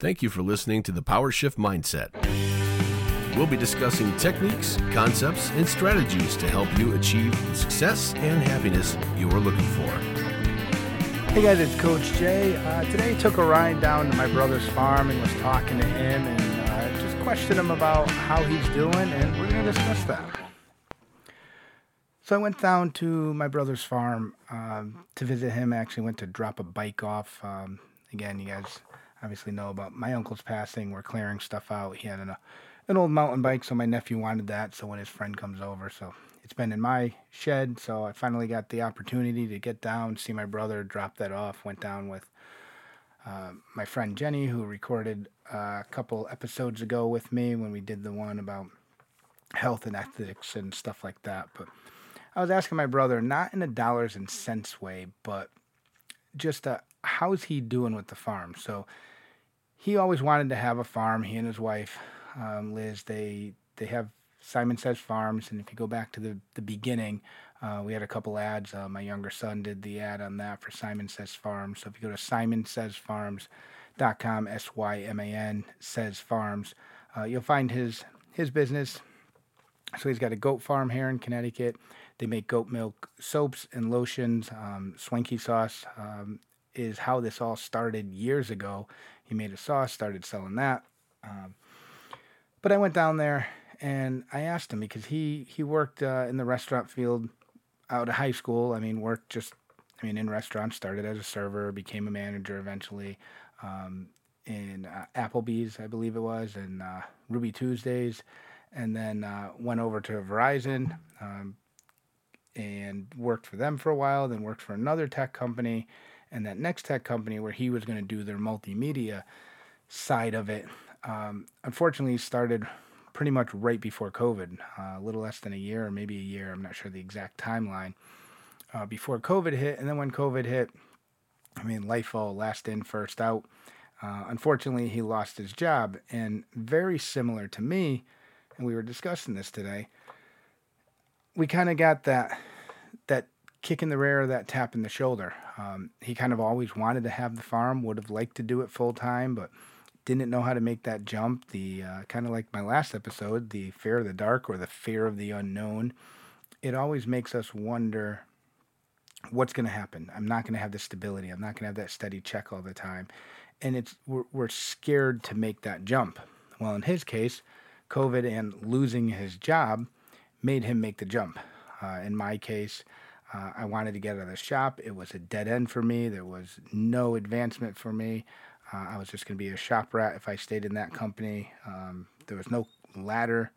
Thank you for listening to the Power Shift Mindset. We'll be discussing techniques, concepts, and strategies to help you achieve the success and happiness you are looking for. Hey guys, it's Coach Jay. Uh, today I took a ride down to my brother's farm and was talking to him and uh, just questioned him about how he's doing, and we're going to discuss that. So I went down to my brother's farm um, to visit him. I actually went to drop a bike off. Um, again, you guys obviously know about my uncle's passing. We're clearing stuff out. He had an, uh, an old mountain bike, so my nephew wanted that. So when his friend comes over, so it's been in my shed. So I finally got the opportunity to get down, see my brother, drop that off. Went down with uh, my friend Jenny, who recorded uh, a couple episodes ago with me when we did the one about health and ethics and stuff like that. But I was asking my brother, not in a dollars and cents way, but just a how's he doing with the farm? So he always wanted to have a farm. He and his wife, um, Liz, they they have Syman Says Farms, and if you go back to the the beginning, uh, we had a couple ads. Uh, my younger son did the ad on that for Syman Says Farms. So if you go to symansaysfarms.com, S Y M A N says farms, uh, you'll find his his business. So he's got a goat farm here in Connecticut. They make goat milk soaps and lotions. Um, Swanky sauce um, is how this all started years ago. He made a sauce, started selling that. Um, but I went down there and I asked him because he he worked uh, in the restaurant field out of high school. I mean, worked just I mean in restaurants. Started as a server, became a manager eventually. Um, in uh, Applebee's, I believe it was, and uh, Ruby Tuesdays, and then uh, went over to Verizon um, and worked for them for a while. Then worked for another tech company, and that next tech company where he was going to do their multimedia side of it. Um, unfortunately, started pretty much right before COVID, uh, a little less than a year or maybe a year. I'm not sure the exact timeline. Uh, before COVID hit, and then when COVID hit, I mean, life all last in, first out. Uh, unfortunately, he lost his job, and very similar to me, and we were discussing this today. We kind of got that that kick in the rear, of that tap in the shoulder. Um, he kind of always wanted to have the farm, would have liked to do it full time, but didn't know how to make that jump. The uh, kind of like my last episode, the fear of the dark or the fear of the unknown. It always makes us wonder what's going to happen. I'm not going to have the stability. I'm not going to have that steady check all the time, and it's we're, we're scared to make that jump. Well, in his case, COVID and losing his job made him make the jump. Uh, in my case, uh, I wanted to get out of the shop. It was a dead end for me. There was no advancement for me. Uh, I was just going to be a shop rat if I stayed in that company. Um, there was no ladder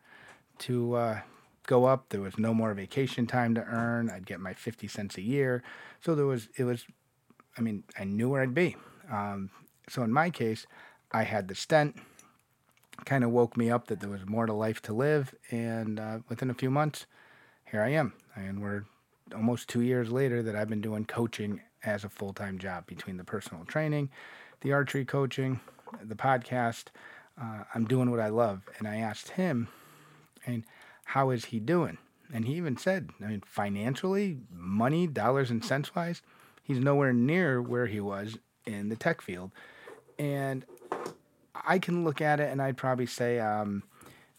to uh, go up. There was no more vacation time to earn. I'd get my 50 cents a year. So there was, it was, I mean, I knew where I'd be. Um, so in my case, I had the stent, kind of woke me up that there was more to life to live. And uh, within a few months, here I am. And we're almost two years later that I've been doing coaching as a full time job between the personal training, the archery coaching, the podcast. Uh, I'm doing what I love. And I asked him, and how is he doing? And he even said, I mean, financially, money, dollars and cents wise, he's nowhere near where he was in the tech field. And I can look at it and I'd probably say, um,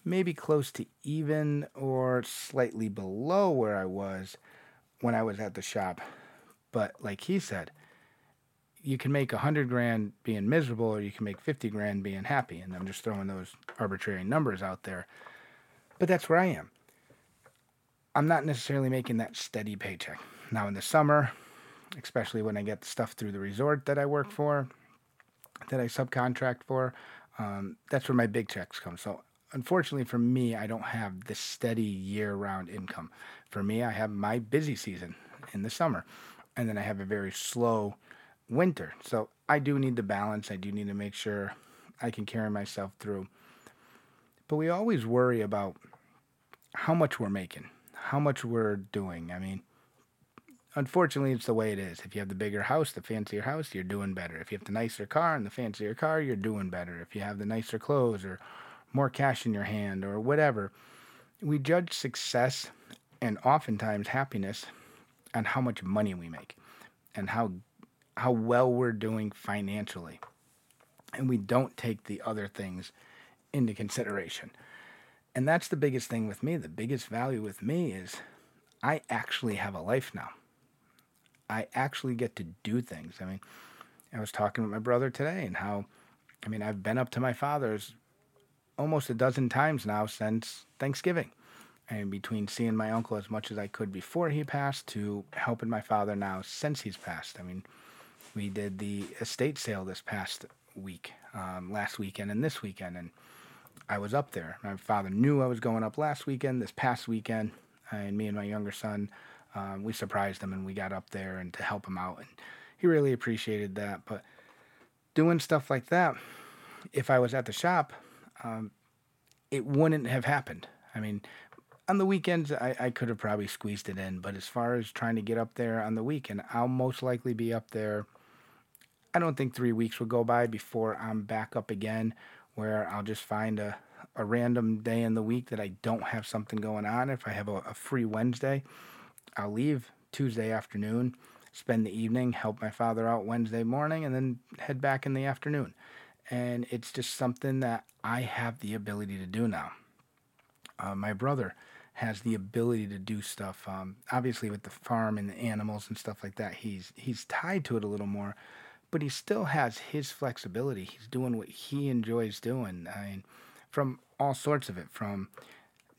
maybe close to even or slightly below where I was when I was at the shop. But like he said, you can make a hundred grand being miserable, or you can make fifty grand being happy. And I'm just throwing those arbitrary numbers out there. But that's where I am. I'm not necessarily making that steady paycheck. Now in the summer, especially when I get stuff through the resort that I work for, that I subcontract for, um, that's where my big checks come. So unfortunately for me, I don't have the steady year round income. For me, I have my busy season in the summer, and then I have a very slow winter. So I do need the balance. I do need to make sure I can carry myself through. But we always worry about how much we're making, how much we're doing. I mean, unfortunately, it's the way it is. If you have the bigger house, the fancier house, you're doing better. If you have the nicer car and the fancier car, you're doing better. If you have the nicer clothes or more cash in your hand or whatever. We judge success and oftentimes happiness on how much money we make and how how well we're doing financially. and we don't take the other things into consideration. And that's the biggest thing with me. The biggest value with me is I actually have a life now. I actually get to do things. I mean, I was talking with my brother today and how, I mean, I've been up to my father's almost a dozen times now since Thanksgiving. And between seeing my uncle as much as I could before he passed to helping my father now since he's passed. I mean, we did the estate sale this past week, um, last weekend and this weekend, and I was up there. My father knew I was going up last weekend, this past weekend, and me and my younger son, um, we surprised him and we got up there and to help him out, and he really appreciated that. But doing stuff like that, if I was at the shop, um, it wouldn't have happened. I mean, on the weekends, I, I could have probably squeezed it in, but as far as trying to get up there on the weekend, I'll most likely be up there. I don't think three weeks will go by before I'm back up again, where I'll just find a, a random day in the week that I don't have something going on. If I have a, a free Wednesday, I'll leave Tuesday afternoon, spend the evening, help my father out Wednesday morning, and then head back in the afternoon. And it's just something that I have the ability to do now. Uh, my brother has the ability to do stuff. Um, obviously, with the farm and the animals and stuff like that, he's he's tied to it a little more, but he still has his flexibility. He's doing what he enjoys doing. I mean, from all sorts of it, from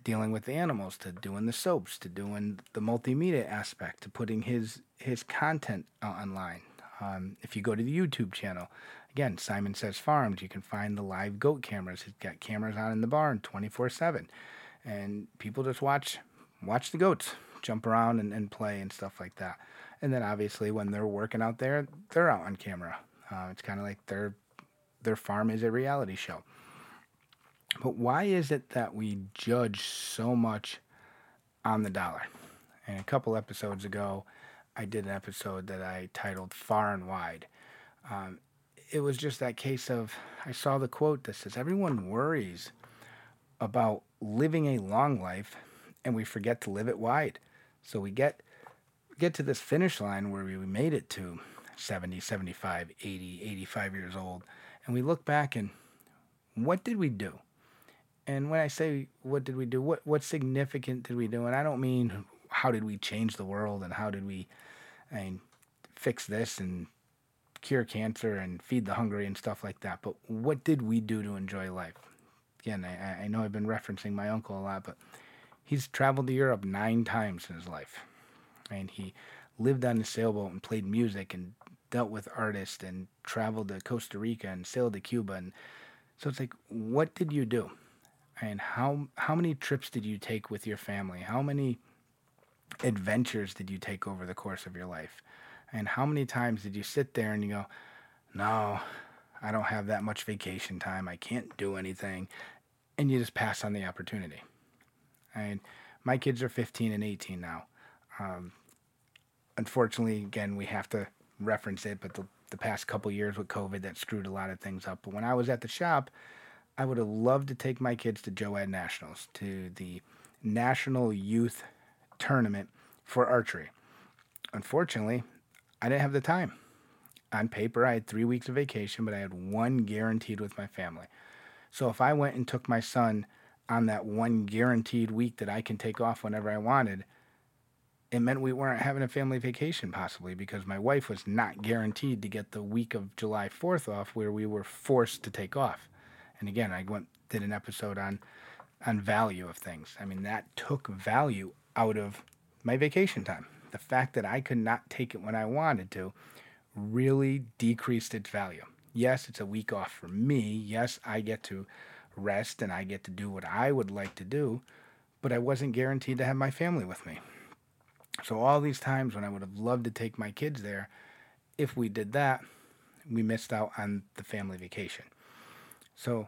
dealing with the animals to doing the soaps to doing the multimedia aspect to putting his his content online. Um, if you go to the YouTube channel, again, Syman Says Farms, you can find the live goat cameras. He's got cameras on in the barn 24 7 and people just watch watch the goats jump around and, and play and stuff like that. And then obviously when they're working out there, they're out on camera. Uh, it's kind of like their their farm is a reality show. But why is it that we judge so much on the dollar? And a couple episodes ago, I did an episode that I titled Far and Wide. Um, it was just that case of I saw the quote that says, Everyone worries about living a long life and we forget to live it wide. So we get get to this finish line where we made it to 70, 75, 80, 85 years old and we look back and what did we do? And when I say what did we do, what what significant did we do? And I don't mean how did we change the world and how did we I mean fix this and cure cancer and feed the hungry and stuff like that. But what did we do to enjoy life? again, I, I know I've been referencing my uncle a lot, but he's traveled to Europe nine times in his life. And he lived on a sailboat and played music and dealt with artists and traveled to Costa Rica and sailed to Cuba. And so it's like, what did you do? And how how many trips did you take with your family? How many adventures did you take over the course of your life? And how many times did you sit there and you go, no, I don't have that much vacation time. I can't do anything and you just pass on the opportunity. And my kids are 15 and 18 now. Um, unfortunately, again, we have to reference it, but the, the past couple years with COVID, that screwed a lot of things up. But when I was at the shop, I would have loved to take my kids to JOAD Nationals, to the National Youth Tournament for archery. Unfortunately, I didn't have the time. On paper, I had three weeks of vacation, but I had one guaranteed with my family. So if I went and took my son on that one guaranteed week that I can take off whenever I wanted, it meant we weren't having a family vacation possibly because my wife was not guaranteed to get the week of July 4th off where we were forced to take off. And again, I went did an episode on on value of things. I mean, that took value out of my vacation time. The fact that I could not take it when I wanted to really decreased its value. Yes, it's a week off for me. Yes, I get to rest and I get to do what I would like to do, but I wasn't guaranteed to have my family with me. So, all these times when I would have loved to take my kids there, if we did that, we missed out on the family vacation. So,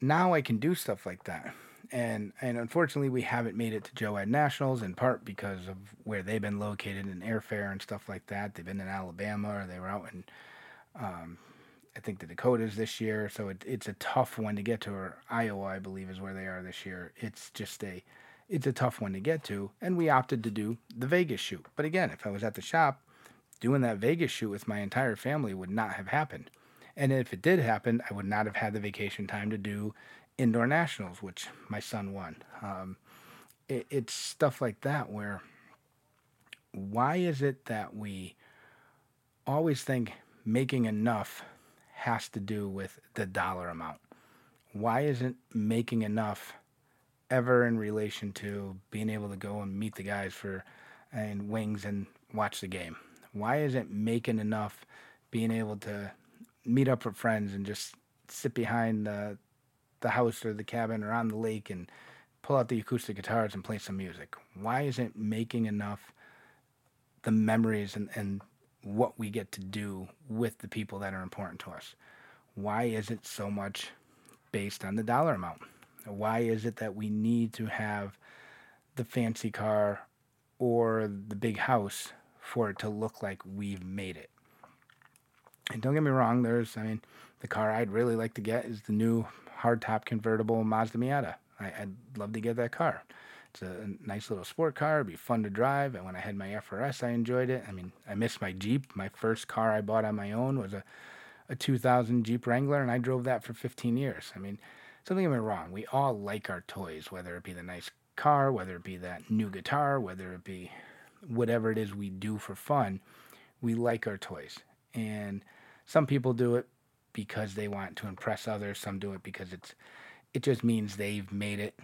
now I can do stuff like that. And and unfortunately, we haven't made it to JOAD Nationals in part because of where they've been located in airfare and stuff like that. They've been in Alabama or they were out in um, I think the Dakotas this year, so it, it's a tough one to get to. Or Iowa, I believe, is where they are this year. It's just a, it's a tough one to get to, and we opted to do the Vegas shoot. But again, if I was at the shop, doing that Vegas shoot with my entire family would not have happened. And if it did happen, I would not have had the vacation time to do indoor nationals, which my son won. Um, it, it's stuff like that where why is it that we always think making enough has to do with the dollar amount? Why isn't making enough ever in relation to being able to go and meet the guys for and wings and watch the game? Why isn't making enough being able to meet up with friends and just sit behind the the house or the cabin or on the lake and pull out the acoustic guitars and play some music? Why isn't making enough the memories and, and what we get to do with the people that are important to us? Why is it so much based on the dollar amount? Why is it that we need to have the fancy car or the big house for it to look like we've made it? And don't get me wrong, there's, I mean, the car I'd really like to get is the new hardtop convertible Mazda Miata. I, would love to get that car. It's a nice little sport car. It'd be fun to drive. And when I had my FRS, I enjoyed it. I mean, I miss my Jeep. My first car I bought on my own was a, a 2000 Jeep Wrangler, and I drove that for 15 years. I mean, so don't get me wrong. We all like our toys, whether it be the nice car, whether it be that new guitar, whether it be whatever it is we do for fun. We like our toys. And some people do it because they want to impress others. Some do it because it's it just means they've made it.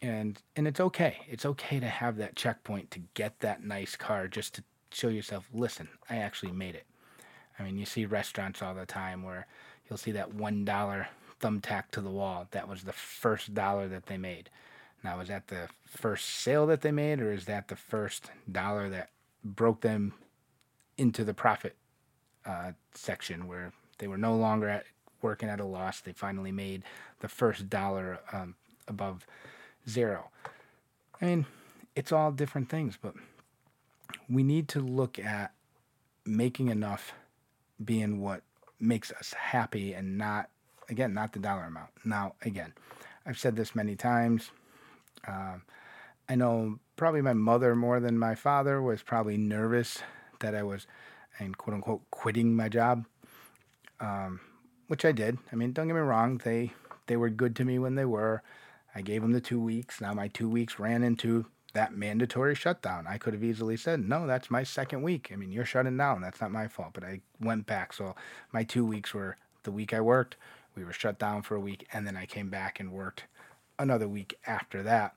And and it's okay. It's okay to have that checkpoint to get that nice car just to show yourself, listen, I actually made it. I mean, you see restaurants all the time where you'll see that one dollar thumbtack to the wall. That was the first dollar that they made. Now, is that the first sale that they made, or is that the first dollar that broke them into the profit uh, section where they were no longer at working at a loss. They finally made the first dollar um, above zero. I mean, it's all different things, but we need to look at making enough being what makes us happy and not, again, not the dollar amount. Now, again, I've said this many times. Um, I know probably my mother more than my father was probably nervous that I was and quote unquote quitting my job, um, which I did. I mean, don't get me wrong; they they were good to me when they were. I gave them the two weeks. Now my two weeks ran into that mandatory shutdown. I could have easily said, "No, that's my second week. I mean, you're shutting down. That's not my fault." But I went back, so my two weeks were the week I worked. We were shut down for a week, and then I came back and worked another week after that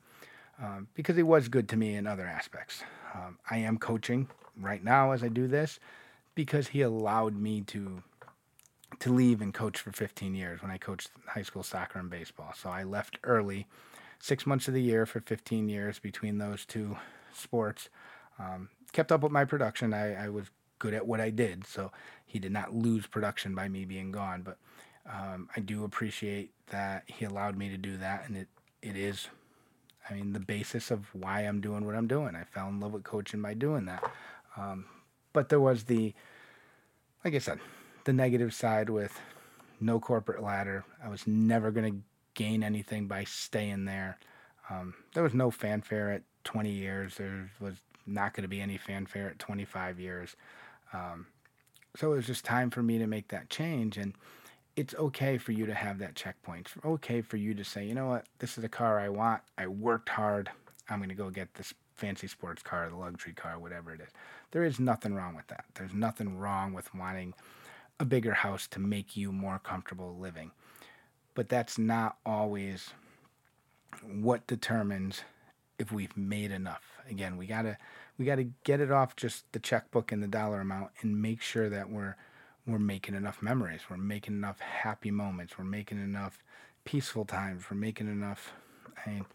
um, because he was good to me in other aspects. Um, I am coaching right now as I do this because he allowed me to to leave and coach for 15 years when I coached high school soccer and baseball. So I left early, six months of the year for 15 years between those two sports. Um, kept up with my production. I, I, was good at what I did, so he did not lose production by me being gone. But um, I do appreciate that he allowed me to do that, and it it is, I mean, the basis of why I'm doing what I'm doing. I fell in love with coaching by doing that. Um, but there was the, like I said, the negative side with no corporate ladder. I was never going to gain anything by staying there. Um, there was no fanfare at 20 years. There was not going to be any fanfare at 25 years. Um, so it was just time for me to make that change. And it's okay for you to have that checkpoint. It's okay for you to say, you know what, this is a car I want. I worked hard. I'm going to go get this fancy sports car, the luxury car, whatever it is. There is nothing wrong with that. There's nothing wrong with wanting a bigger house to make you more comfortable living. But that's not always what determines if we've made enough. Again, we got to we got to get it off just the checkbook and the dollar amount and make sure that we're we're making enough memories. We're making enough happy moments. We're making enough peaceful times. We're making enough I mean,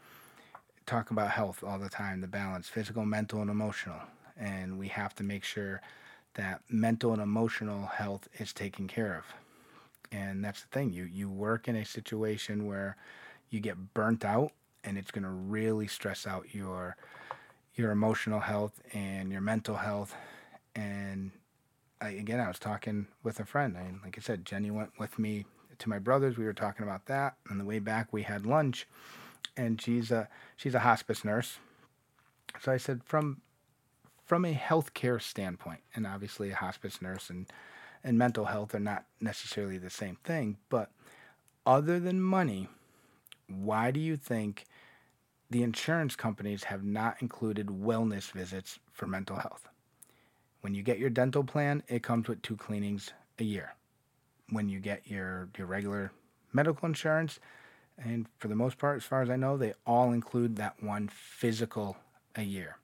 talk about health all the time, the balance, physical, mental, and emotional. And we have to make sure that mental and emotional health is taken care of. And that's the thing. You you work in a situation where you get burnt out and it's going to really stress out your your emotional health and your mental health and I, again I was talking with a friend and like I said Jenny went with me to my brother's we were talking about that on the way back we had lunch and she's a she's a hospice nurse. So I said from from a healthcare standpoint, and obviously a hospice nurse and and mental health are not necessarily the same thing. But other than money, why do you think the insurance companies have not included wellness visits for mental health? When you get your dental plan, it comes with two cleanings a year. When you get your, your regular medical insurance, and for the most part, as far as I know, they all include that one physical a year.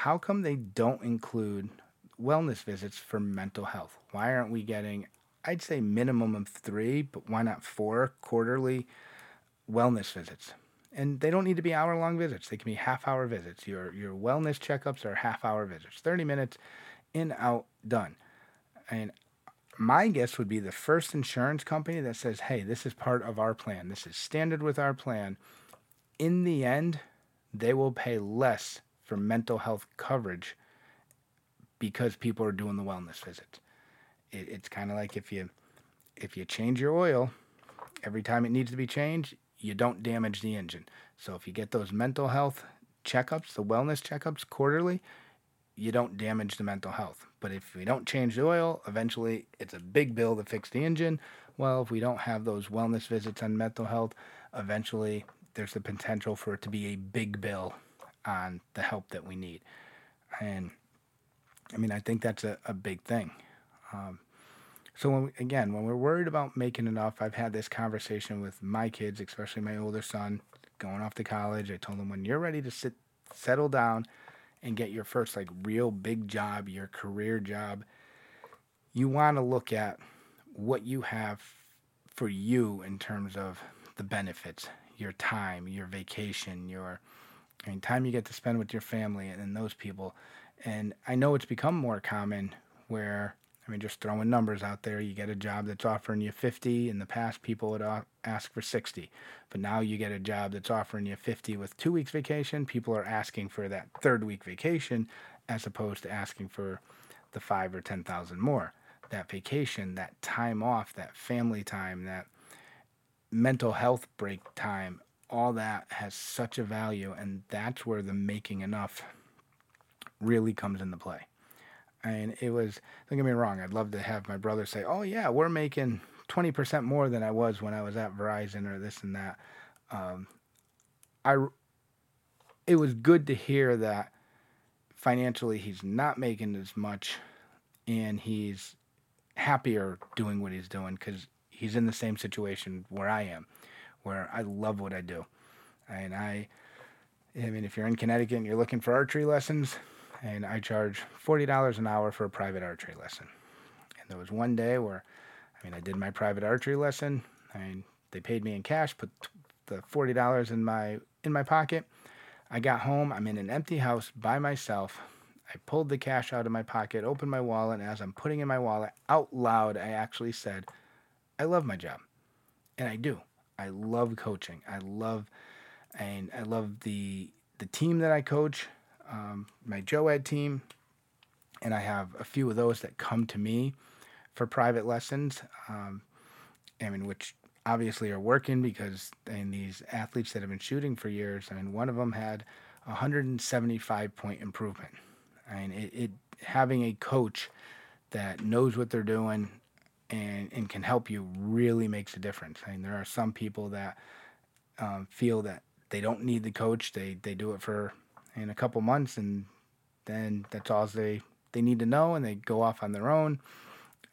How come they don't include wellness visits for mental health? Why aren't we getting, I'd say minimum of three, but why not four quarterly wellness visits? And they don't need to be hour long visits. They can be half hour visits. Your your wellness checkups are half hour visits. 30 minutes in out done. And my guess would be the first insurance company that says, "Hey, this is part of our plan. This is standard with our plan." In the end, they will pay less for mental health coverage because people are doing the wellness visits. It, it's kind of like if you if you change your oil every time it needs to be changed, you don't damage the engine. So if you get those mental health checkups, the wellness checkups quarterly, you don't damage the mental health. But if we don't change the oil, eventually it's a big bill to fix the engine. Well, if we don't have those wellness visits on mental health, eventually there's the potential for it to be a big bill on the help that we need. And I mean, I think that's a, a big thing. Um, so when we, again, when we're worried about making enough, I've had this conversation with my kids, especially my older son, going off to college. I told him when you're ready to sit, settle down, and get your first like real big job, your career job, you want to look at what you have for you in terms of the benefits, your time, your vacation, your I mean, time you get to spend with your family and, and those people. And I know it's become more common where I mean, just throwing numbers out there, you get a job that's offering you 50. In the past, people would ask for 60. But now you get a job that's offering you 50 with two weeks vacation. People are asking for that third week vacation as opposed to asking for the five or 10,000 more. That vacation, that time off, that family time, that mental health break time, all that has such a value. And that's where the making enough really comes into play. And it was, don't get me wrong, I'd love to have my brother say, oh, yeah, we're making 20% more than I was when I was at Verizon or this and that. Um, I, it was good to hear that financially he's not making as much and he's happier doing what he's doing because he's in the same situation where I am, where I love what I do. And I, I mean, if you're in Connecticut and you're looking for archery lessons, and I charge $40 an hour for a private archery lesson. And there was one day where, I mean, I did my private archery lesson. I mean, they paid me in cash, put the $40 in my in my pocket. I got home. I'm in an empty house by myself. I pulled the cash out of my pocket, opened my wallet, and as I'm putting in my wallet out loud, I actually said, "I love my job," and I do. I love coaching. I love, and I love the the team that I coach um, my JOAD team, and I have a few of those that come to me for private lessons. Um, I mean, which obviously are working because and these athletes that have been shooting for years. I mean, one of them had 175 point improvement. I mean, it, it having a coach that knows what they're doing and and can help you really makes a difference. I mean, there are some people that um, feel that they don't need the coach. They they do it for in a couple months, and then that's all they they need to know, and they go off on their own.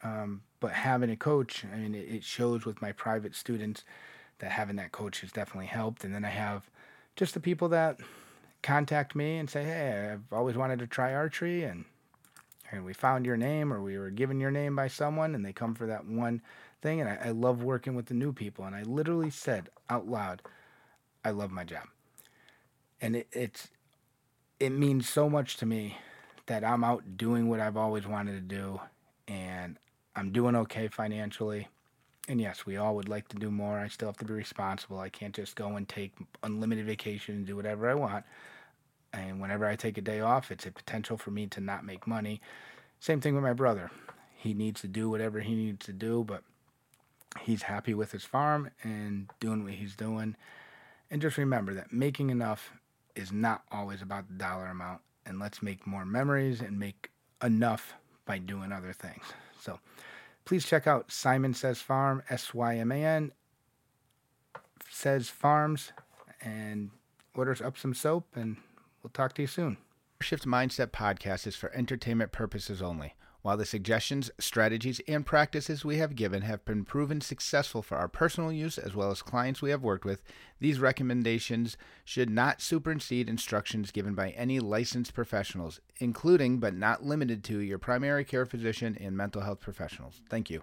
Um, but having a coach, I mean, it, it shows with my private students that having that coach has definitely helped. And then I have just the people that contact me and say, "Hey, I've always wanted to try archery, and and we found your name, or we were given your name by someone, and they come for that one thing." And I, I love working with the new people. And I literally said out loud, "I love my job," and it, it's it means so much to me that I'm out doing what I've always wanted to do and I'm doing okay financially. And yes, we all would like to do more. I still have to be responsible. I can't just go and take unlimited vacation and do whatever I want. And whenever I take a day off, it's a potential for me to not make money. Same thing with my brother. He needs to do whatever he needs to do, but he's happy with his farm and doing what he's doing. And just remember that making enough is not always about the dollar amount. And let's make more memories and make enough by doing other things. So please check out Syman Says Farm, S Y M A N Says Farms, and orders up some soap, and we'll talk to you soon. Shift Mindset podcast is for entertainment purposes only. While the suggestions, strategies, and practices we have given have been proven successful for our personal use as well as clients we have worked with, these recommendations should not supersede instructions given by any licensed professionals, including but not limited to your primary care physician and mental health professionals. Thank you.